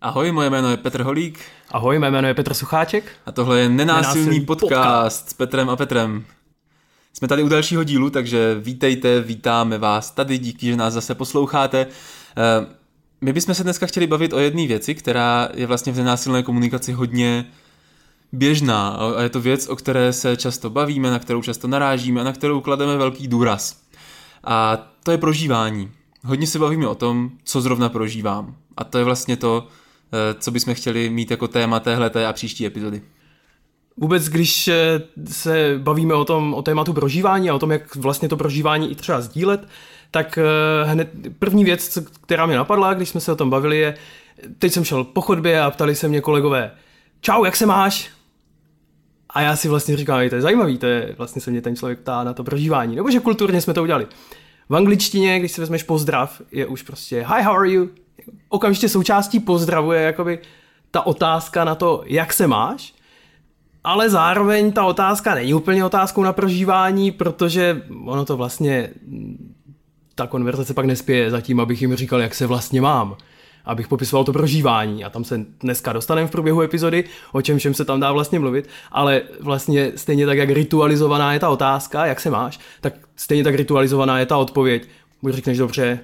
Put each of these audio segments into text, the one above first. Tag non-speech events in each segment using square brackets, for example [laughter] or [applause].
Ahoj, moje jméno je Petr Holík. Ahoj, mé jméno je Petr Sucháček. A tohle je Nenásilný, Nenásilný podcast, podcast s Petrem a Petrem. Jsme tady u dalšího dílu, takže vítejte, vítáme vás tady, díky, že nás zase posloucháte. Eh, My bychom se dneska chtěli bavit o jedné věci, která je vlastně v nenásilné komunikaci hodně běžná a je to věc, o které se často bavíme, na kterou často narážíme a na kterou klademe velký důraz. A to je prožívání. Hodně se bavíme o tom, co zrovna prožívám. A to je vlastně to, co bychom chtěli mít jako téma téhleté a příští epizody. Vůbec, když eh, se bavíme o tom, o tématu prožívání a o tom, jak vlastně to prožívání i třeba sdílet, tak eh, hned první věc, která mě napadla, když jsme se o tom bavili, je, teď jsem šel po chodbě a ptali se mě kolegové, čau, jak se máš? A já si vlastně říkám, "Ej, to je zajímavý, to je, vlastně se mě ten člověk ptá na to prožívání, nebo že kulturně jsme to udělali. V angličtině, když si vezmeš pozdrav, je už prostě hi, how are you? Okamžitě součástí pozdravu je jakoby ta otázka na to, jak se máš, ale zároveň ta otázka není úplně otázkou na prožívání, protože ono to vlastně, ta konverzace pak nespěje za tím, abych jim říkal, jak se vlastně mám. Abych popisoval to prožívání a tam se dneska dostaneme v průběhu epizody, o čem všem se tam dá vlastně mluvit, ale vlastně stejně tak, jak ritualizovaná je ta otázka, jak se máš, tak stejně tak ritualizovaná je ta odpověď. Buď řekneš dobře,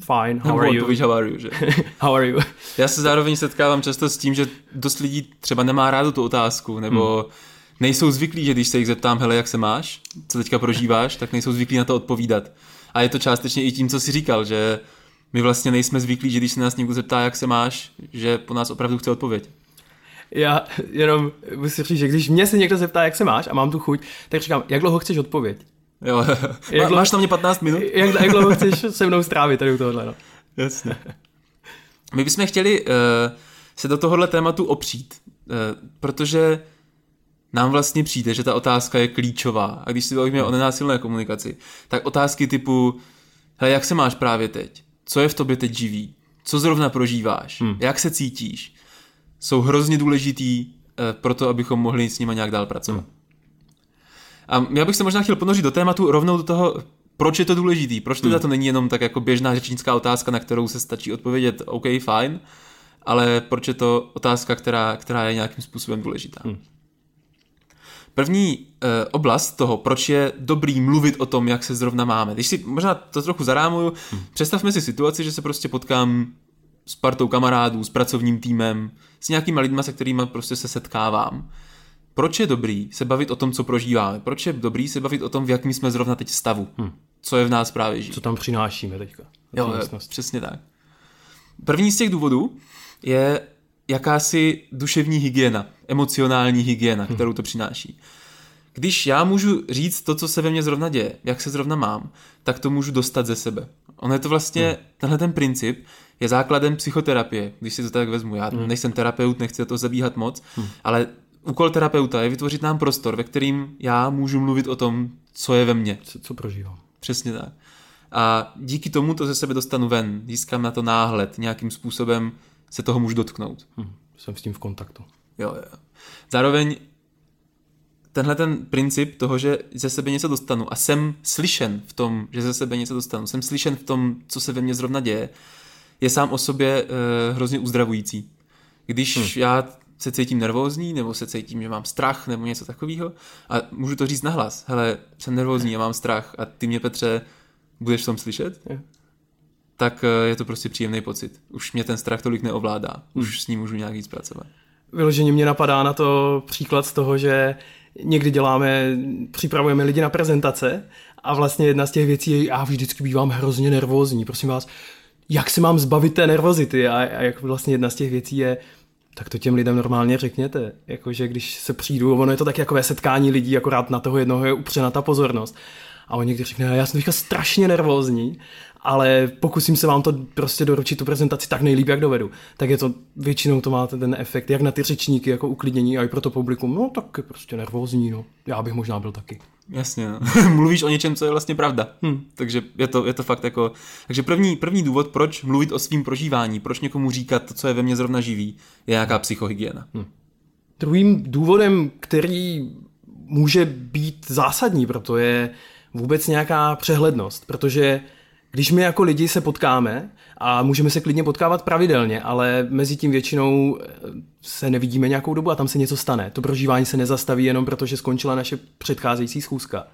fine, how are you? Odpovíš, how are you, že? [laughs] How are you? Já se zároveň setkávám často s tím, že dost lidí třeba nemá rádo tu otázku, nebo hmm. nejsou zvyklí, že když se jich zeptám, hele, jak se máš, co teďka prožíváš, tak nejsou zvyklí na to odpovídat. A je to částečně i tím, co jsi říkal, že my vlastně nejsme zvyklí, že když se nás někdo zeptá, jak se máš, že po nás opravdu chce odpověď. Já jenom musím říct, že když mě se někdo zeptá, jak se máš a mám tu chuť, tak říkám, jak dlouho chceš odpověď? Jo, [laughs] Jak Má, dlouho- máš na mě 15 minut? [laughs] Jak, jak dlouho chceš [laughs] se mnou strávit tady u tohohle, no. Jasně. My bychom chtěli uh, se do tohohle tématu opřít, uh, protože nám vlastně přijde, že ta otázka je klíčová. A když si bavíme o nenásilné komunikaci, tak otázky typu, hele, jak se máš právě teď? Co je v tobě teď živý? Co zrovna prožíváš? Hmm. Jak se cítíš? Jsou hrozně důležitý uh, pro to, abychom mohli s nimi nějak dál pracovat. Hmm. A já bych se možná chtěl ponořit do tématu rovnou do toho, proč je to důležitý, proč teda to není jenom tak jako běžná řečnická otázka, na kterou se stačí odpovědět OK, fajn, ale proč je to otázka, která, která je nějakým způsobem důležitá. Hmm. První eh, oblast toho, proč je dobrý mluvit o tom, jak se zrovna máme. Když si možná to trochu zarámuju, hmm. představme si situaci, že se prostě potkám s partou kamarádů, s pracovním týmem, s nějakýma lidma, se kterými prostě se setkávám. Proč je dobrý se bavit o tom, co prožíváme? Proč je dobrý se bavit o tom, v jakým jsme zrovna teď stavu? Hmm. Co je v nás právě živý? Co tam přinášíme teďka? Jo, přesně tak. První z těch důvodů je jakási duševní hygiena, emocionální hygiena, kterou to přináší. Když já můžu říct to, co se ve mně zrovna děje, jak se zrovna mám, tak to můžu dostat ze sebe. Ono je to vlastně, hmm. tenhle ten princip je základem psychoterapie, když si to tak vezmu. Já hmm. nejsem terapeut, nechci to zabíhat moc, hmm. ale úkol terapeuta je vytvořit nám prostor, ve kterým já můžu mluvit o tom, co je ve mně. Co, co prožívám? Přesně tak. A díky tomu to ze sebe dostanu ven, získám na to náhled, nějakým způsobem se toho můžu dotknout. Hm, jsem s tím v kontaktu. Jo, jo. Zároveň tenhle ten princip toho, že ze sebe něco dostanu a jsem slyšen v tom, že ze sebe něco dostanu, jsem slyšen v tom, co se ve mně zrovna děje, je sám o sobě e, hrozně uzdravující. Když hmm. já se cítím nervózní, nebo se cítím, že mám strach, nebo něco takového, a můžu to říct nahlas, hele, jsem nervózní a mám strach a ty mě, Petře, budeš v tom slyšet? Jo. Tak e, je to prostě příjemný pocit. Už mě ten strach tolik neovládá. Už s ním můžu nějak víc pracovat. Vyloženě mě napadá na to příklad z toho, že někdy děláme, připravujeme lidi na prezentace a vlastně jedna z těch věcí je, já vždycky bývám hrozně nervózní, prosím vás, jak se mám zbavit té nervozity a, a jak vlastně jedna z těch věcí je, tak to těm lidem normálně řekněte. Jakože když se přijdu, ono je to tak jakové setkání lidí, akorát na toho jednoho je upřena ta pozornost. A on někdy řekne, já jsem teďka strašně nervózní, ale pokusím se vám to prostě doručit tu prezentaci tak nejlíp, jak dovedu. Tak je to, většinou to má ten efekt, jak na ty řečníky, jako uklidnění a i pro to publikum, no tak je prostě nervózní, no. Já bych možná byl taky. Jasně, no. [laughs] mluvíš o něčem, co je vlastně pravda. Hmm. Takže je to, je to fakt jako... Takže první, první důvod, proč mluvit o svým prožívání, proč někomu říkat to, co je ve mně zrovna živý, je nějaká psychohygiena. Hmm. Druhým důvodem, který může být zásadní, proto je vůbec nějaká přehlednost, protože když my jako lidi se potkáme a můžeme se klidně potkávat pravidelně, ale mezi tím většinou eh, se nevidíme nějakou dobu a tam se něco stane. To prožívání se nezastaví jenom proto, že skončila naše předcházející schůzka.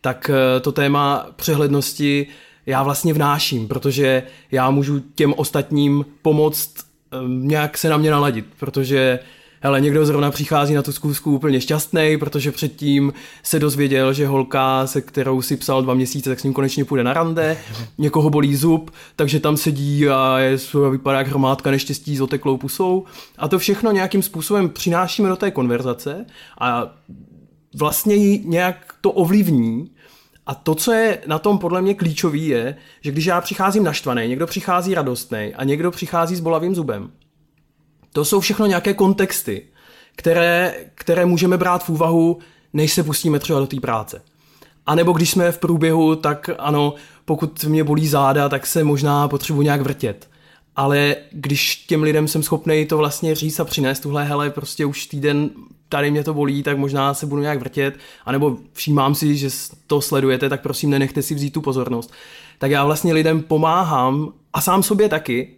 Tak eh, to téma přehlednosti já vlastně vnáším, protože já můžu těm ostatním pomoct eh, nějak se na mě naladit, protože hele, někdo zrovna přichází na tu zkusku úplně šťastný, protože předtím se dozvěděl, že holka, se kterou si psal dva měsíce, tak s ním konečně půjde na rande, [laughs] někoho bolí zub, takže tam sedí a je, vypadá jak hromádka neštěstí s oteklou pusou. A to všechno nějakým způsobem přinášíme do té konverzace a vlastně ji nějak to ovlivní a to, co je na tom podle mě klíčový, je, že když já přicházím naštvaný, někdo přichází radostný a někdo přichází s bolavým zubem, to jsou všechno nějaké kontexty, které, které můžeme brát v úvahu, než se pustíme třeba do té práce. A nebo když jsme v průběhu, tak ano, pokud mě bolí záda, tak se možná potřebuji nějak vrtět. Ale když těm lidem jsem schopný to vlastně říct a přinést tuhle, hele, prostě už týden tady mě to bolí, tak možná se budu nějak vrtět, anebo všímám si, že to sledujete, tak prosím nenechte si vzít tu pozornost. Tak já vlastně lidem pomáhám a sám sobě taky,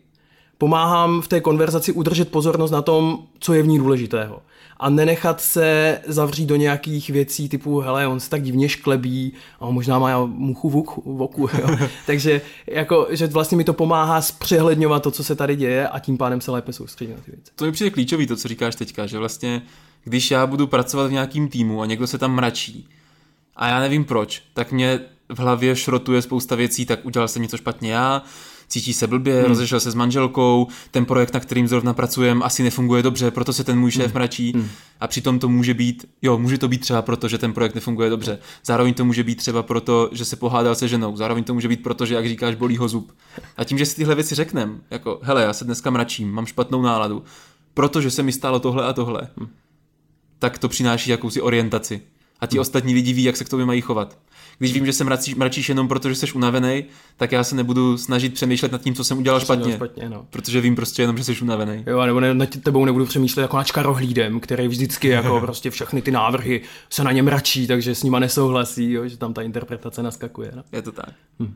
pomáhám v té konverzaci udržet pozornost na tom, co je v ní důležitého. A nenechat se zavřít do nějakých věcí typu, hele, on se tak divně šklebí a on možná má muchu v oku. Jo. [laughs] Takže jako, že vlastně mi to pomáhá zpřehledňovat to, co se tady děje a tím pádem se lépe soustředit na ty věci. To mi přijde klíčový, to, co říkáš teďka, že vlastně, když já budu pracovat v nějakým týmu a někdo se tam mračí a já nevím proč, tak mě v hlavě šrotuje spousta věcí, tak udělal jsem něco špatně já, cítí se blbě, hmm. rozešel se s manželkou, ten projekt, na kterým zrovna pracujeme, asi nefunguje dobře, proto se ten můj šéf hmm. mračí. Hmm. A přitom to může být, jo, může to být třeba proto, že ten projekt nefunguje dobře. Zároveň to může být třeba proto, že se pohádal se ženou. Zároveň to může být proto, že, jak říkáš, bolí ho zub. A tím, že si tyhle věci řekneme, jako, hele, já se dneska mračím, mám špatnou náladu, protože se mi stalo tohle a tohle, hmm. tak to přináší jakousi orientaci. A ti hmm. ostatní lidi ví, jak se k tobě mají chovat když vím, že se mračíš, mračíš jenom proto, že jsi unavený, tak já se nebudu snažit přemýšlet nad tím, co jsem udělal špatně. špatně no. Protože vím prostě jenom, že jsi unavený. Jo, nebo ne, nad tebou nebudu přemýšlet jako načka rohlídem, který vždycky jako [laughs] prostě všechny ty návrhy se na ně mračí, takže s nima nesouhlasí, jo, že tam ta interpretace naskakuje. No. Je to tak. Hm.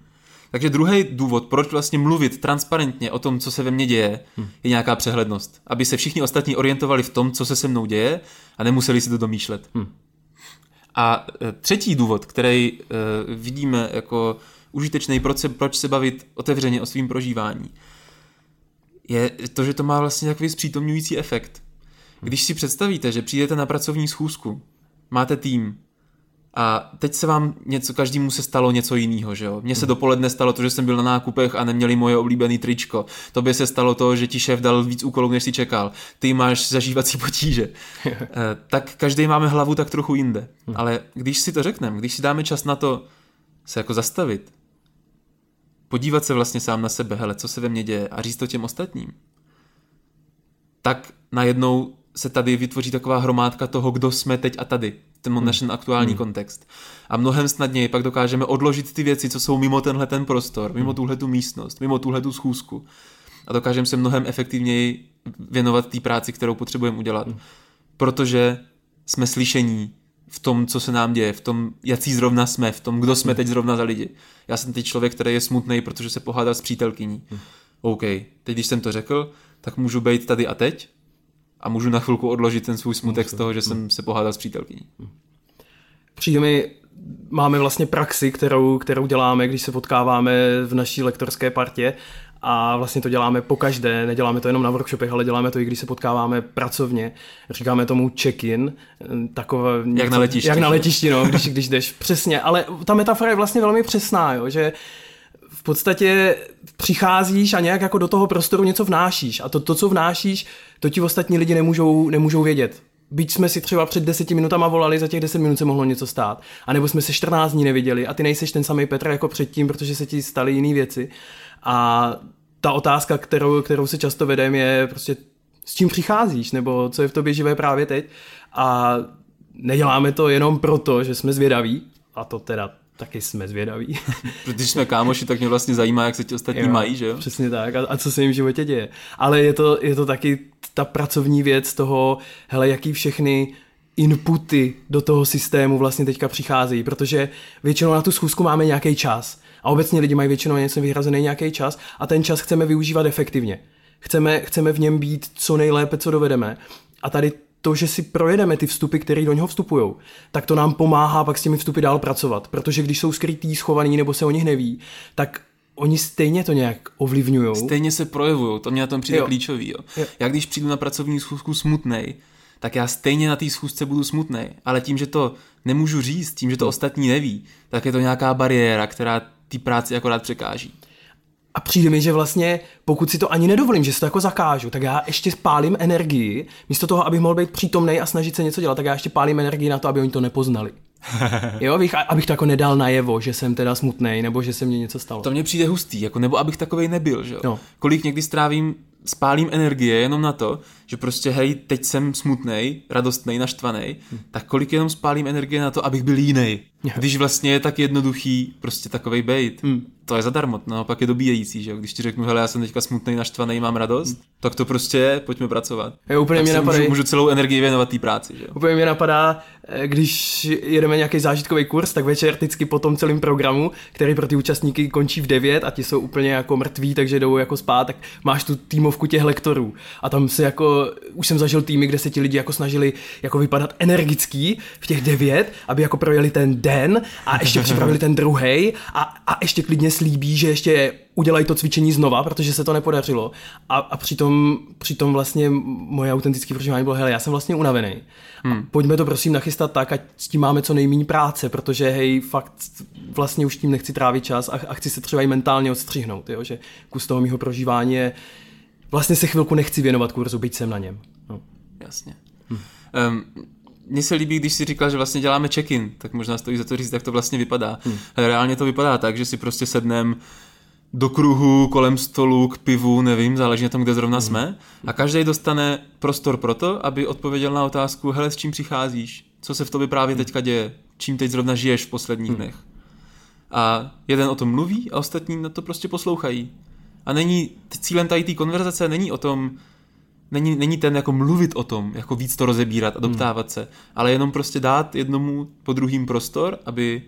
Takže druhý důvod, proč vlastně mluvit transparentně o tom, co se ve mně děje, hm. je nějaká přehlednost. Aby se všichni ostatní orientovali v tom, co se se mnou děje a nemuseli si to domýšlet. Hm. A e, třetí důvod, který e, vidíme jako užitečný, proč se, proč se bavit otevřeně o svým prožívání, je to, že to má vlastně takový zpřítomňující efekt. Když si představíte, že přijdete na pracovní schůzku, máte tým, a teď se vám něco, každému se stalo něco jiného, že jo? Mně se hmm. dopoledne stalo to, že jsem byl na nákupech a neměli moje oblíbené tričko. Tobě se stalo to, že ti šéf dal víc úkolů, než si čekal. Ty máš zažívací potíže. [laughs] Eh, tak každý máme hlavu tak trochu jinde. Hmm. Ale když si to řekneme, když si dáme čas na to se jako zastavit, podívat se vlastně sám na sebe, hele, co se ve mně děje a říct to těm ostatním, tak najednou se tady vytvoří taková hromádka toho, kdo jsme teď a tady ten hmm. naš aktuální hmm. kontext. A mnohem snadněji pak dokážeme odložit ty věci, co jsou mimo tenhle ten prostor, mimo hmm. tuhle tu místnost, mimo tuhle tu schůzku. A dokážeme se mnohem efektivněji věnovat té práci, kterou potřebujeme udělat. Hmm. Protože jsme slyšení v tom, co se nám děje, v tom, jaký zrovna jsme, v tom, kdo jsme hmm. teď zrovna za lidi. Já jsem teď člověk, který je smutný, protože se pohádal s přítelkyní. Hmm. OK, teď když jsem to řekl, tak můžu být tady a teď a můžu na chvilku odložit ten svůj smutek z toho, že jsem se pohádal s přítelkyní. Přijde mi, máme vlastně praxi, kterou, kterou děláme, když se potkáváme v naší lektorské partě a vlastně to děláme po každé, neděláme to jenom na workshopech, ale děláme to i když se potkáváme pracovně. Říkáme tomu check-in. Takové, jak na letišti. Jak na letišti, no, když, když jdeš. Přesně, ale ta metafora je vlastně velmi přesná, jo, že v podstatě přicházíš a nějak jako do toho prostoru něco vnášíš a to, to co vnášíš, to ti ostatní lidi nemůžou, nemůžou vědět. Byť jsme si třeba před deseti minutama volali, za těch deset minut se mohlo něco stát. A nebo jsme se 14 dní neviděli a ty nejseš ten samý Petr jako předtím, protože se ti staly jiné věci. A ta otázka, kterou, kterou se často vedem, je prostě s čím přicházíš, nebo co je v tobě živé právě teď. A neděláme to jenom proto, že jsme zvědaví, a to teda taky jsme zvědaví. [laughs] Protože jsme kámoši, tak mě vlastně zajímá, jak se ti ostatní jo, mají, že jo? Přesně tak. A, a co se jim v životě děje. Ale je to, je to taky ta pracovní věc toho, hele, jaký všechny inputy do toho systému vlastně teďka přicházejí, protože většinou na tu schůzku máme nějaký čas A obecně lidi mají většinou něco vyhrazený nějaký čas a ten čas chceme využívat efektivně. Chceme, chceme v něm být co nejlépe, co dovedeme. A tady to, že si projedeme ty vstupy, které do něho vstupují, tak to nám pomáhá pak s těmi vstupy dál pracovat. Protože když jsou skrytý, schovaný nebo se o nich neví, tak oni stejně to nějak ovlivňují. Stejně se projevují, to mě na tom přijde jo. klíčový. Jo. Jo. Já když přijdu na pracovní schůzku smutnej, tak já stejně na té schůzce budu smutný. Ale tím, že to nemůžu říct, tím, že to ostatní neví, tak je to nějaká bariéra, která té práci akorát překáží. A přijde mi, že vlastně, pokud si to ani nedovolím, že si to jako zakážu, tak já ještě pálím energii, místo toho, abych mohl být přítomný a snažit se něco dělat, tak já ještě pálím energii na to, aby oni to nepoznali. [laughs] jo, abych, abych to jako nedal najevo, že jsem teda smutný, nebo že se mně něco stalo. To mně přijde hustý, jako, nebo abych takovej nebyl, že jo. No. Kolik někdy strávím spálím energie jenom na to, že prostě hej, teď jsem smutný, radostný, naštvaný, hmm. tak kolik jenom spálím energie na to, abych byl jiný. Když vlastně je tak jednoduchý prostě takovej bejt. Hmm. To je zadarmo, naopak je dobíjející, že Když ti řeknu, hele, já jsem teďka smutný, naštvaný, mám radost, hmm. tak to prostě je, pojďme pracovat. Je, úplně mě napadá, můžu, můžu, celou energii věnovat té práci, že Úplně mě napadá, eh, když jedeme nějaký zážitkový kurz, tak večer vždycky po tom celém programu, který pro ty účastníky končí v 9 a ti jsou úplně jako mrtví, takže jdou jako spát, tak máš tu týmovku těch lektorů. A tam se jako, už jsem zažil týmy, kde se ti lidi jako snažili jako vypadat energický v těch 9, aby jako projeli ten den a ještě [laughs] připravili ten druhý a, a ještě klidně slíbí, že ještě udělají to cvičení znova, protože se to nepodařilo. A, a přitom, přitom vlastně moje autentické prožívání bylo, hele, já jsem vlastně unavený. Hmm. Pojďme to prosím nachystat tak, ať s tím máme co nejméně práce, protože hej, fakt vlastně už tím nechci trávit čas a, a chci se třeba i mentálně odstřihnout, jo? že kus toho mého prožívání je, vlastně se chvilku nechci věnovat kurzu, byť jsem na něm. No. Jasně. Hmm. Um, mně se líbí, když si říkal, že vlastně děláme check-in, tak možná stojí za to říct, jak to vlastně vypadá. Hmm. Reálně to vypadá tak, že si prostě sednem do kruhu, kolem stolu, k pivu, nevím, záleží na tom, kde zrovna hmm. jsme. A každý dostane prostor pro to, aby odpověděl na otázku, hele, s čím přicházíš? Co se v tobě právě hmm. teďka děje? Čím teď zrovna žiješ v posledních hmm. dnech? A jeden o tom mluví a ostatní na to prostě poslouchají. A není, cílem tady té konverzace není o tom, není, není ten jako mluvit o tom, jako víc to rozebírat a doptávat hmm. se, ale jenom prostě dát jednomu po druhým prostor, aby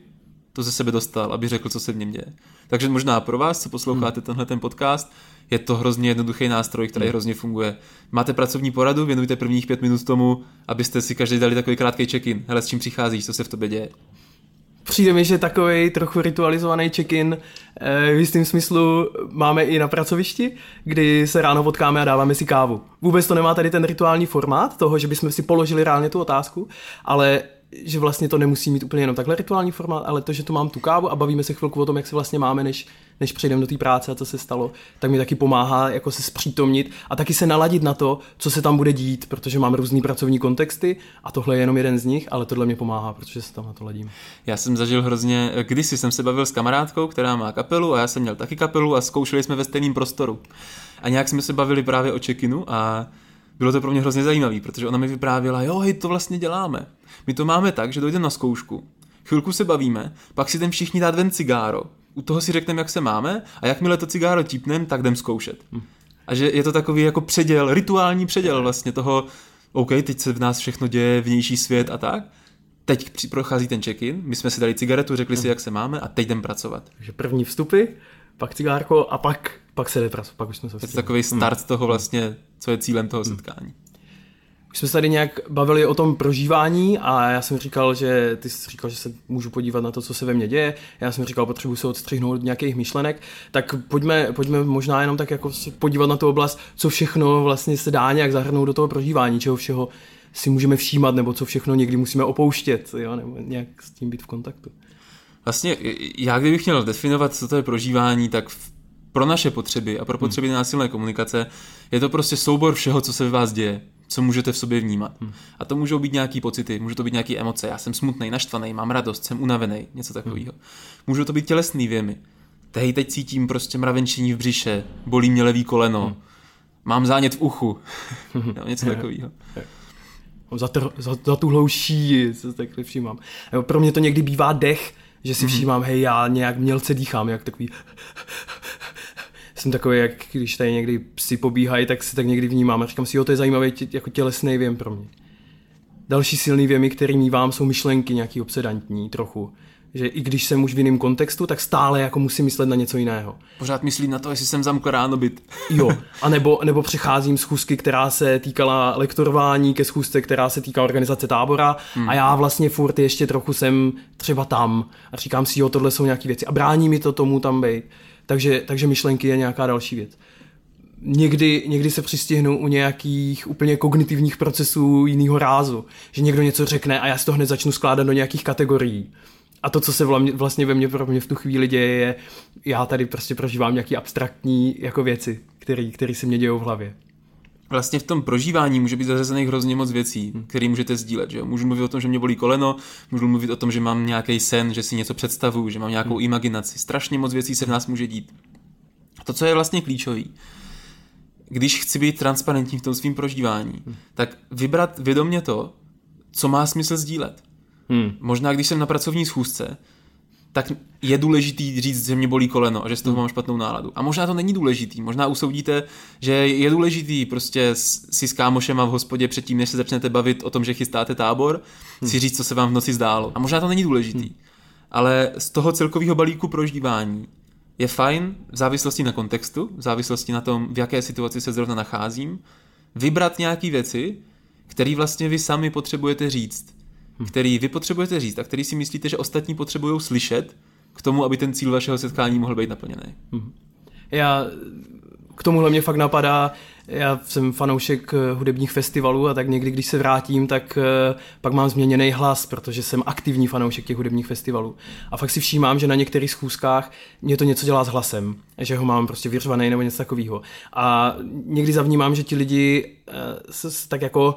to ze sebe dostal, aby řekl, co se v něm děje. Takže možná pro vás, co posloucháte hmm. tenhle ten podcast, je to hrozně jednoduchý nástroj, který hmm. hrozně funguje. Máte pracovní poradu, věnujte prvních pět minut tomu, abyste si každý dali takový krátký check-in. Hele, s čím přicházíš, co se v tobě děje. Přijde mi, že takový trochu ritualizovaný check-in eh, v jistém smyslu máme i na pracovišti, kdy se ráno potkáme a dáváme si kávu. Vůbec to nemá tady ten rituální formát toho, že bychom si položili reálně tu otázku, ale že vlastně to nemusí mít úplně jenom takhle rituální formát, ale to, že tu mám tu kávu a bavíme se chvilku o tom, jak se vlastně máme, než, než přejdeme do té práce a co se stalo, tak mi taky pomáhá jako se zpřítomnit a taky se naladit na to, co se tam bude dít, protože mám různý pracovní kontexty a tohle je jenom jeden z nich, ale tohle mě pomáhá, protože se tam na to ladím. Já jsem zažil hrozně, kdysi jsem se bavil s kamarádkou, která má kapelu a já jsem měl taky kapelu a zkoušeli jsme ve stejném prostoru. A nějak jsme se bavili právě o check-inu a bylo to pro mě hrozně zajímavé, protože ona mi vyprávěla, jo, hej, to vlastně děláme. My to máme tak, že dojdeme na zkoušku, chvilku se bavíme, pak si jdem všichni dát ven cigáro, u toho si řekneme, jak se máme a jakmile to cigáro típneme, tak jdem zkoušet. Hm. A že je to takový jako předěl, rituální předěl vlastně toho, OK, teď se v nás všechno děje, vnější svět a tak, teď prochází ten check-in, my jsme si dali cigaretu, řekli si, hm. jak se máme a teď jdem pracovat. Takže první vstupy, pak cigárko a pak, pak se jde pracovat, pak už jsme se Je to takový start hmm. toho vlastně, co je cílem toho hmm. setkání. Už jsme se tady nějak bavili o tom prožívání a já jsem říkal, že ty jsi říkal, že se můžu podívat na to, co se ve mně děje. Já jsem říkal, potřebuji se odstřihnout od nějakých myšlenek. Tak pojďme, pojďme možná jenom tak jako se podívat na tu oblast, co všechno vlastně se dá nějak zahrnout do toho prožívání, čeho všeho si můžeme všímat, nebo co všechno někdy musíme opouštět, jo, nebo nějak s tím být v kontaktu. Vlastně já kdybych měl definovat, co to je prožívání, tak pro naše potřeby a pro potřeby hmm. násilné komunikace je to prostě soubor všeho, co se v vás děje, co můžete v sobě vnímat. Hmm. A to můžou být nějaký pocity, můžou to být nějaké emoce. Já jsem smutný, naštvaný, mám radost, jsem unavený, něco takového. Hmm. Můžou to být tělesný věmy. Teď teď cítím prostě mravenčení v břiše, bolí mě levý koleno, hmm. mám zánět v uchu, [laughs] no, něco takového. Za, za, za tuhlou šíji, co takhle všímám. Pro mě to někdy bývá dech, že si mhm. všímám, hej, já nějak mělce dýchám, jak takový jsem takový, jak když tady někdy psi pobíhají, tak si tak někdy vnímám a říkám si, jo, to je zajímavý tě, jako tělesný věm pro mě. Další silný věmy, který mývám, jsou myšlenky nějaký obsedantní trochu. Že i když jsem už v jiném kontextu, tak stále jako musím myslet na něco jiného. Pořád myslím na to, jestli jsem zamkl ráno byt. [laughs] Jo, [laughs] a nebo, nebo přecházím z schůzky, která se týkala lektorování, ke schůzce, která se týká organizace tábora hmm. a já vlastně furt ještě trochu jsem třeba tam a říkám si, jo, tohle jsou nějaké věci a brání mi to tomu tam být. Takže, takže myšlenky je nějaká další věc někdy, někdy se přistihnu u nějakých úplně kognitivních procesů jiného rázu. Že někdo něco řekne a já si to hned začnu skládat do nějakých kategorií. A to, co se vlastně ve mně pro mě v tu chvíli děje, je, já tady prostě prožívám nějaký abstraktní jako věci, které se mě dějou v hlavě. Vlastně v tom prožívání může být zařazených hrozně moc věcí, hmm. které můžete sdílet. Že Můžu mluvit o tom, že mě bolí koleno, můžu mluvit o tom, že mám nějaký sen, že si něco představuju, že mám nějakou hmm. imaginaci. Strašně moc věcí se v nás může dít. To, co je vlastně klíčový, když chci být transparentní v tom svém prožívání, hmm. tak vybrat vědomě to, co má smysl sdílet. Hmm. Možná když jsem na pracovní schůzce, tak je důležitý říct, že mě bolí koleno a že z toho hmm. mám špatnou náladu. A možná to není důležitý. Možná usoudíte, že je důležitý prostě si s kámošema v hospodě předtím, než se začnete bavit o tom, že chystáte tábor, hmm. si říct, co se vám v noci zdálo. A možná to není důležitý. Hmm. Ale z toho celkového balíku prožívání je fajn v závislosti na kontextu, v závislosti na tom, v jaké situaci se zrovna nacházím, vybrat nějaké věci, které vlastně vy sami potřebujete říct. Který vy potřebujete říct a který si myslíte, že ostatní potřebují slyšet k tomu, aby ten cíl vašeho setkání mohl být naplněný. Hmm. Já k tomuhle mě fakt napadá, já jsem fanoušek eh, hudebních festivalů a tak někdy, když se vrátím, tak eh, pak mám změněný hlas, protože jsem aktivní fanoušek těch hudebních festivalů. A fakt si všímám, že na některých schůzkách mě to něco dělá s hlasem, že ho mám prostě vyřvaný nebo něco takového. A někdy zavnímám, že ti lidi eh, tak jako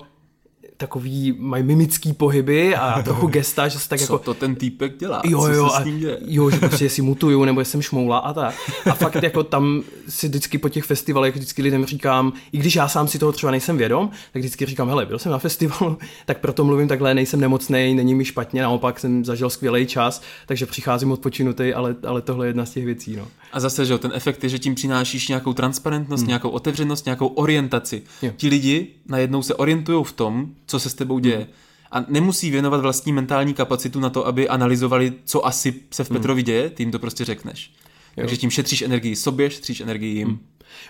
takový, mají mimický pohyby a [laughs] trochu gesta, že se tak Co jako... to ten týpek dělá? Jo, Co jo, se a, s ním děje? jo, že [laughs] prostě si mutuju, nebo jsem šmoula a tak. A fakt jako tam si vždycky po těch festivalech vždycky lidem říkám, i když já sám si toho třeba nejsem vědom, tak vždycky říkám, hele, byl jsem na festivalu, [laughs] tak proto mluvím takhle, nejsem nemocný, není mi špatně, naopak jsem zažil skvělý čas, takže přicházím odpočinutý, ale, ale tohle je jedna z těch věcí. No. A zase, že ten efekt je, že tím přinášíš nějakou transparentnost, hmm. nějakou otevřenost, nějakou orientaci. Jo. Ti lidi najednou se orientují v tom, co se s tebou děje. Hmm. A nemusí věnovat vlastní mentální kapacitu na to, aby analyzovali, co asi se v Petrovi hmm. děje, ty jim to prostě řekneš. Jo. Takže tím šetříš energii sobě, šetříš energii jim. Hmm.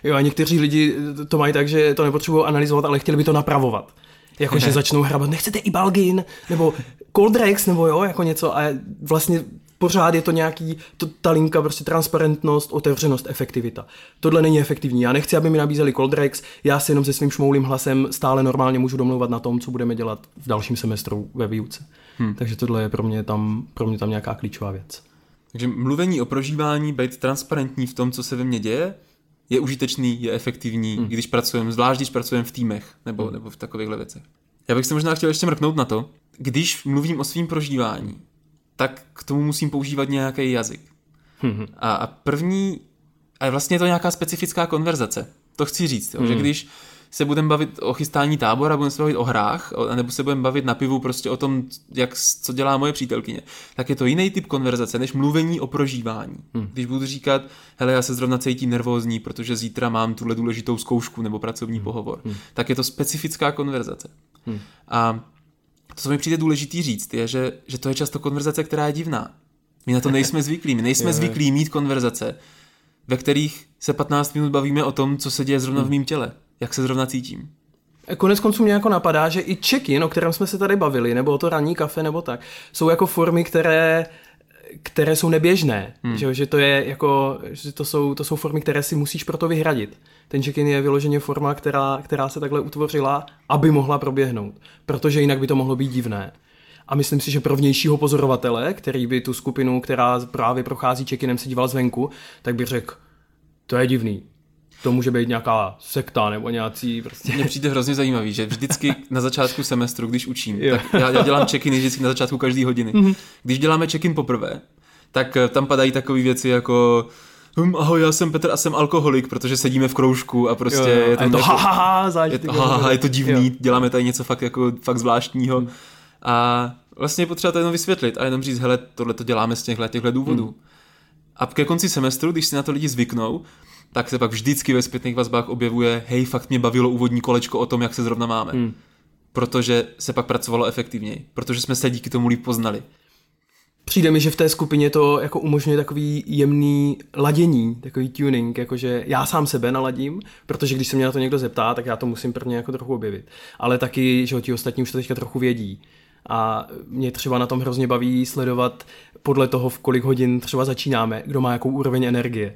Jo, a někteří lidi to mají tak, že to nepotřebují analyzovat, ale chtěli by to napravovat. Jako, že [laughs] začnou hrabat, nechcete i Balgin, nebo Coldrex, nebo jo, jako něco a vlastně pořád je to nějaký, to, ta linka, prostě transparentnost, otevřenost, efektivita. Tohle není efektivní. Já nechci, aby mi nabízeli Coldrex, já si jenom se svým šmoulým hlasem stále normálně můžu domlouvat na tom, co budeme dělat v dalším semestru ve výuce. Hmm. Takže tohle je pro mě tam, pro mě tam nějaká klíčová věc. Takže mluvení o prožívání, být transparentní v tom, co se ve mně děje, je užitečný, je efektivní, hmm. když pracujeme, zvlášť když pracujeme v týmech nebo, hmm. nebo v takovýchhle věcech. Já bych se možná chtěl ještě mrknout na to, když mluvím o svým prožívání, tak k tomu musím používat nějaký jazyk. Hmm. A, a první, a vlastně je to nějaká specifická konverzace. To chci říct, jo, hmm. že když se budeme bavit o chystání tábora, budeme se bavit o hrách, nebo se budeme bavit na pivu prostě o tom, jak, co dělá moje přítelkyně, tak je to jiný typ konverzace, než mluvení o prožívání. Hmm. Když budu říkat, hele, já se zrovna cítím nervózní, protože zítra mám tuhle důležitou zkoušku nebo pracovní hmm. pohovor, hmm. tak je to specifická konverzace. Hmm. A co mi přijde důležitý říct, je, že, že to je často konverzace, která je divná. My na to nejsme [laughs] zvyklí. My nejsme zvyklí mít konverzace, ve kterých se 15 minut bavíme o tom, co se děje zrovna v mém těle, jak se zrovna cítím. Konec konců mě jako napadá, že i check-in, o kterém jsme se tady bavili, nebo to ranní kafe, nebo tak, jsou jako formy, které které jsou neběžné, hmm. že, že to je jako, že to jsou, to jsou formy, které si musíš proto vyhradit. Ten check-in je vyloženě forma, která, která se takhle utvořila, aby mohla proběhnout, protože jinak by to mohlo být divné. A myslím si, že pro vnějšího pozorovatele, který by tu skupinu, která právě prochází check-inem, se díval zvenku, tak by řekl, to je divný, to může být nějaká sekta nebo nějací prostě. Mně přijde hrozně zajímavý, že vždycky na začátku semestru, když učím, jo. tak já, já dělám check-in vždycky na začátku každé hodiny. Mm-hmm. Když děláme check-in poprvé, tak eh, tam padají takové věci jako hm, ahoj, já jsem Petr a jsem alkoholik, protože sedíme v kroužku a prostě jo, je, tam je to ha, ha, ha, je, ha, ha, je to divný, jo. děláme tady něco fakt jako fakt zvláštního. Hmm. A vlastně je potřeba to jenom vysvětlit a jenom říct, hele, tohle to děláme z těchhle, těchhle důvodů. Hmm. A ke konci semestru, když si na to lidi zvyknou, tak se pak vždycky ve zpětných vazbách objevuje, hej, fakt mě bavilo úvodní kolečko o tom, jak se zrovna máme. Hmm. Protože se pak pracovalo efektivněji, protože jsme se díky tomu líp poznali. přijde mi, že v té skupině to jako umožňuje takový jemný ladění, takový tuning, jakože já sám sebe naladím, protože když se mě na to někdo zeptá, tak já to musím prvně jako trochu objevit. Ale taky, že ti ostatní už to teďka trochu vědí. A mě třeba na tom hrozně baví sledovat podle toho, v kolik hodin třeba začínáme, kdo má jakou úroveň energie.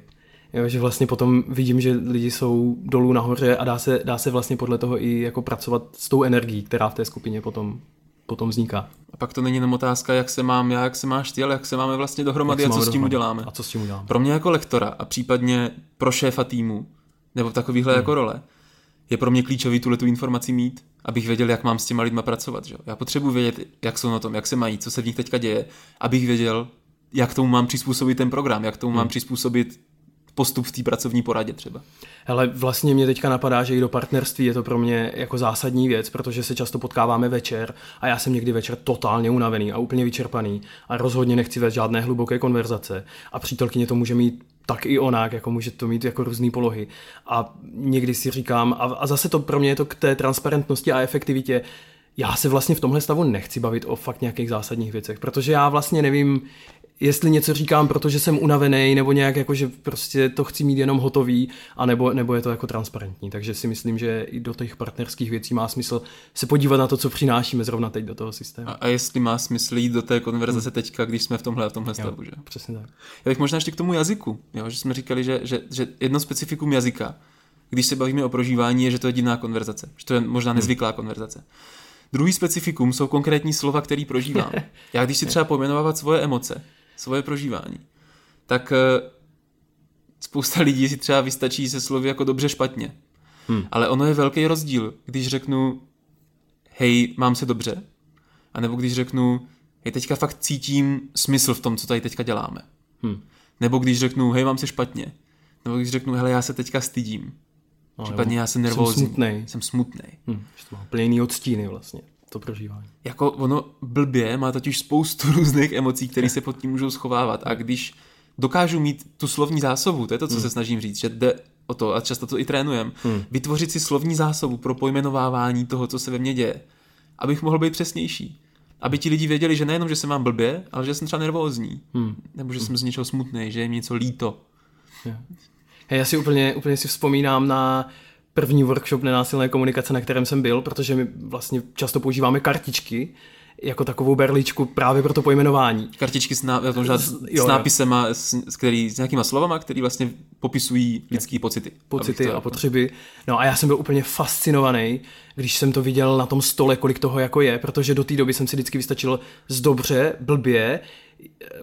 Jo, že vlastně potom vidím, že lidi jsou dolů nahoře a dá se, dá se vlastně podle toho i jako pracovat s tou energií, která v té skupině potom potom vzniká. A pak to není jenom otázka, jak se mám já, jak se máš ty, ale jak se máme vlastně dohromady a co s tím dohromady. uděláme. A co s tím uděláme. Pro mě jako lektora a případně pro šéfa týmu, nebo takovýhle hmm. jako role, je pro mě klíčový tuhle tu informaci mít, abych věděl, jak mám s těma lidma pracovat. Že? Já potřebuji vědět, jak jsou na tom, jak se mají, co se v nich teďka děje, abych věděl, jak tomu mám přizpůsobit ten program, jak tomu hmm. mám přizpůsobit postup v té pracovní poradě třeba. Ale vlastně mě teďka napadá, že i do partnerství je to pro mě jako zásadní věc, protože se často potkáváme večer a já jsem někdy večer totálně unavený a úplně vyčerpaný a rozhodně nechci vést žádné hluboké konverzace a přítelkyně to může mít tak i onak, jako může to mít jako různé polohy. A někdy si říkám, a, a zase to pro mě je to k té transparentnosti a efektivitě, já se vlastně v tomhle stavu nechci bavit o fakt nějakých zásadních věcech, protože já vlastně nevím, jestli něco říkám, protože jsem unavený, nebo nějak jako, že prostě to chci mít jenom hotový, anebo, nebo je to jako transparentní. Takže si myslím, že i do těch partnerských věcí má smysl se podívat na to, co přinášíme zrovna teď do toho systému. A, a jestli má smysl jít do té konverzace hmm. teďka, když jsme v tomhle a v tomhle stavu, že? Přesně tak. Já bych možná ještě k tomu jazyku, jo? že jsme říkali, že, že, že jedno specifikum jazyka, když se bavíme o prožívání, je, že to je jediná konverzace, že to je možná nezvyklá hmm. konverzace. Druhý specifikum jsou konkrétní slova, který prožívám. [laughs] Já když si třeba pojmenovávat svoje emoce, svoje prožívání, tak eh, spousta [laughs] lidí si třeba vystačí se slovy jako dobře špatně. Hmm. Ale ono je velký rozdíl, když řeknu hej, mám se dobře, anebo když řeknu hej, teďka fakt cítím smysl v tom, co tady teďka děláme. Hmm. Nebo když řeknu hej, mám se špatně. Nebo když řeknu hele, já se teďka stydím. No, Případně já jsem nervózní. Jsem smutný. Jsem smutný. Hmm, že to má plný odstíny vlastně to prožívání. Jako ono blbě má totiž spoustu [laughs] různých emocí, které se pod tím můžou schovávat a když dokážu mít tu slovní zásobu, to je to, co hmm. se snažím říct, že jde o to, a často to i trénujem, hmm. vytvořit si slovní zásobu pro pojmenovávání toho, co se ve mně děje, abych mohl být přesnější. Aby ti lidi věděli, že nejenom, že se mám blbě, ale že jsem třeba nervózní. Hmm. Nebo že hmm. jsem z něčeho smutný, že je mi něco líto. Hey, já si úplně, úplně si vzpomínám na první workshop nenásilné komunikace, na kterém jsem byl, protože my vlastně často používáme kartičky, jako takovou berličku právě pro to pojmenování. Kartičky s, ná, s, s nápisem, s, s, který, s nějakýma slovama, které vlastně popisují lidské pocity. Pocity to, a potřeby. No a já jsem byl úplně fascinovaný, když jsem to viděl na tom stole, kolik toho jako je, protože do té doby jsem si vždycky vystačil z dobře, blbě,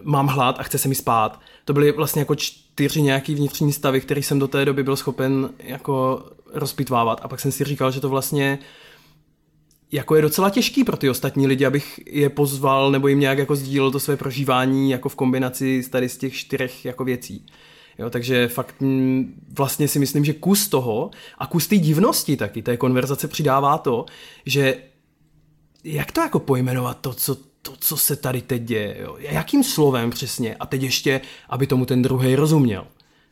mám hlad a chce se mi spát. To byly vlastně jako čtyři nějaký vnitřní stavy, který jsem do té doby byl schopen jako rozpitvávat. A pak jsem si říkal, že to vlastně jako je docela těžký pro ty ostatní lidi, abych je pozval nebo jim nějak jako sdílel to své prožívání jako v kombinaci z tady z těch čtyřech jako věcí. Jo, takže fakt vlastně si myslím, že kus toho a kus té divnosti taky té konverzace přidává to, že jak to jako pojmenovat to, co, to, co se tady teď děje, jo? jakým slovem přesně a teď ještě, aby tomu ten druhý rozuměl.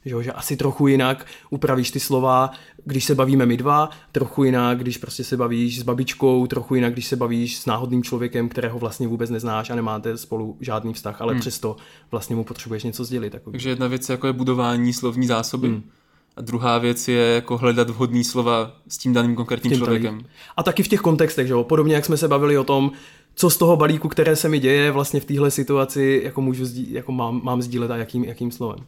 Že, že asi trochu jinak upravíš ty slova, když se bavíme my dva, trochu jinak, když prostě se bavíš s babičkou, trochu jinak, když se bavíš s náhodným člověkem, kterého vlastně vůbec neznáš a nemáte spolu žádný vztah, ale hmm. přesto vlastně mu potřebuješ něco sdělit. Takový. Takže jedna věc jako je budování slovní zásoby. Hmm. A druhá věc je jako hledat vhodný slova s tím daným konkrétním člověkem. Tady. A taky v těch kontextech, že jo? Podobně jak jsme se bavili o tom, co z toho balíku, které se mi děje vlastně v téhle situaci, jako můžu sdí, jako mám, mám sdílet a jakým, jakým slovem.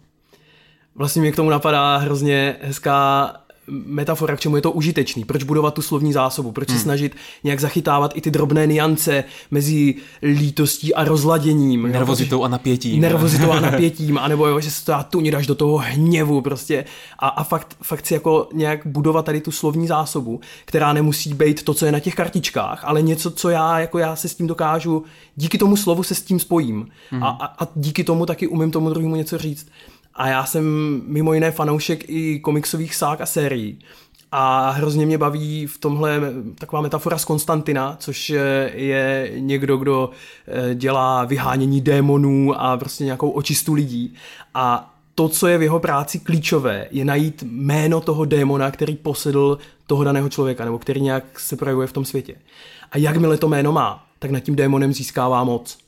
Vlastně mě k tomu napadá hrozně hezká metafora, k čemu je to užitečný. Proč budovat tu slovní zásobu? Proč hmm. se snažit nějak zachytávat i ty drobné niance mezi lítostí a rozladěním? Nervozitou a napětím. Nervozitou a [laughs] napětím, anebo jo, že se to tu dáš do toho hněvu prostě. A, a fakt, fakt si jako nějak budovat tady tu slovní zásobu, která nemusí být to, co je na těch kartičkách, ale něco, co já, jako já se s tím dokážu, díky tomu slovu se s tím spojím. Hmm. A, a, a díky tomu taky umím tomu druhému něco říct. A já jsem mimo jiné fanoušek i komiksových sák a sérií. A hrozně mě baví v tomhle taková metafora z Konstantina, což je někdo, kdo eh, dělá vyhánění démonů a prostě nějakou očistu lidí. A to, co je v jeho práci klíčové, je najít jméno toho démona, který posedl toho daného člověka, nebo který nějak se projevuje v tom světě. A jakmile to jméno má, tak nad tím démonem získává moc.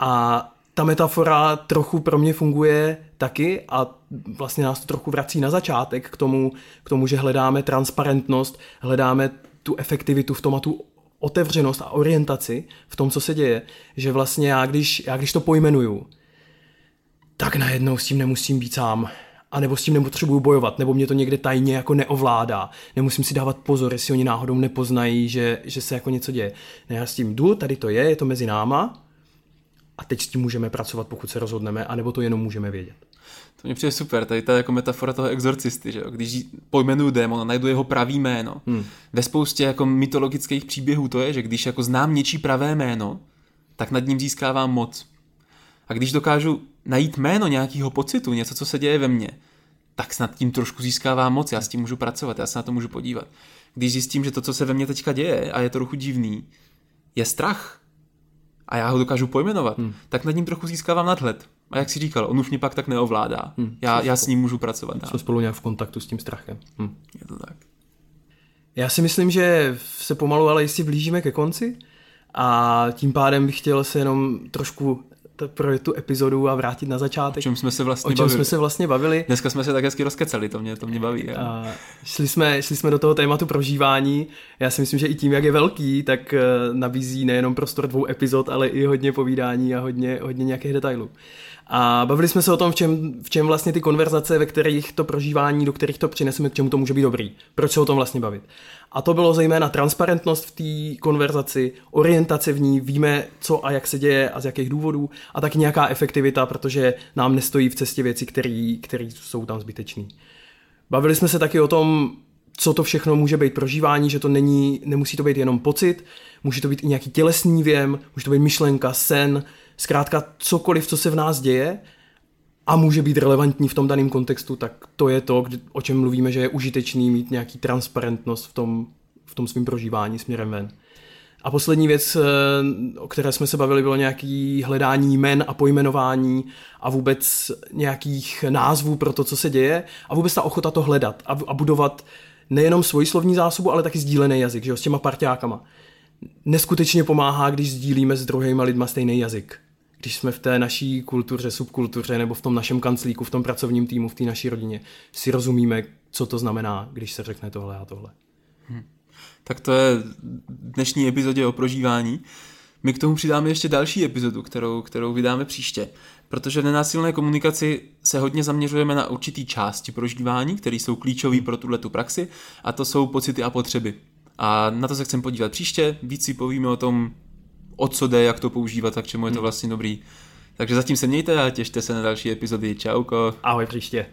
A ta metafora trochu pro mě funguje taky a vlastně nás to trochu vrací na začátek k tomu, k tomu, že hledáme transparentnost, hledáme tu efektivitu v tom a tu otevřenost a orientaci v tom, co se děje, že vlastně já když, já když to pojmenuju, tak najednou s tím nemusím být sám a nebo s tím nepotřebuju bojovat, nebo mě to někde tajně jako neovládá. Nemusím si dávat pozor, jestli oni náhodou nepoznají, že, že se jako něco děje. Ne, já s tím jdu, tady to je, je to mezi náma a teď s tím můžeme pracovat, pokud se rozhodneme, anebo to jenom můžeme vědět. To mě přijde super, tady ta jako metafora toho exorcisty, že jo? když pojmenuju démona, najdu jeho pravý jméno. Hmm. Ve spoustě jako mytologických příběhů to je, že když jako znám něčí pravé jméno, tak nad ním získávám moc. A když dokážu najít jméno nějakého pocitu, něco, co se děje ve mně, tak snad tím trošku získává moc, já s tím můžu pracovat, já se na to můžu podívat. Když zjistím, že to, co se ve mně teďka děje a je trochu divný, je strach a já ho dokážu pojmenovat, hmm. tak nad ním trochu získávám nadhled. A jak si říkal, on už mě pak tak neovládá. Hmm. Já, já s ním můžu pracovat. Jsme dál. spolu nějak v kontaktu s tím strachem. Hmm. Je to tak. Já si myslím, že se pomalu ale jistě blížíme ke konci a tím pádem bych chtěl se jenom trošku pro tu epizodu a vrátit na začátek. O čem jsme se vlastně o čem bavili. jsme se vlastně bavili. Dneska jsme se tak hezky rozkecali, to mě, to mě baví. A šli, jsme, šli jsme do toho tématu prožívání. Já si myslím, že i tím, jak je velký, tak eh, nabízí nejenom prostor dvou epizod, ale i hodně povídání a hodně, hodně nějakých detailů. A bavili jsme se o tom, v čem, v čem vlastně ty konverzace, ve kterých to prožívání, do kterých to přineseme, k čemu to může být dobrý. Proč se o tom vlastně bavit. A to bylo zejména transparentnost v té konverzaci, orientace v ní, víme, co a jak se děje a z jakých důvodů, a tak nějaká efektivita, protože nám nestojí v cestě věci, které jsou tam zbytečné. Bavili jsme se taky o tom, co to všechno může být prožívání, že to není, nemusí to být jenom pocit, může to být i nějaký tělesný věm, může to být myšlenka, sen, zkrátka cokoliv, co se v nás děje a může být relevantní v tom daném kontextu, tak to je to, o čem mluvíme, že je užitečný mít nějaký transparentnost v tom, v tom svým prožívání směrem ven. A poslední věc, eh, o které jsme se bavili, bylo nějaký hledání jmen a pojmenování a vůbec nějakých názvů pro to, co se děje a vůbec ta ochota to hledat a budovat nejenom svoji slovní zásobu, ale taky sdílený jazyk, že jo, s těma parťákama. Neskutečně pomáhá, když sdílíme s druhýma lidma stejný jazyk když jsme v té naší kultuře, subkultuře nebo v tom našem kanclíku, v tom pracovním týmu, v té naší rodině, si rozumíme, co to znamená, když se řekne tohle a tohle. Hmm. Tak to je dnešní epizodě o prožívání. My k tomu přidáme ještě další epizodu, kterou, kterou vydáme příště, protože v nenásilné komunikaci se hodně zaměřujeme na určitý části prožívání, které jsou klíčové pro tuhle tu praxi, a to jsou pocity a potřeby. A na to se chcem podívat příště, víc si povíme o tom, o co jde, jak to používat a k čemu je to hmm. vlastně dobrý. Takže zatím se mějte a těšte se na další epizody. Čauko. Ahoj příště.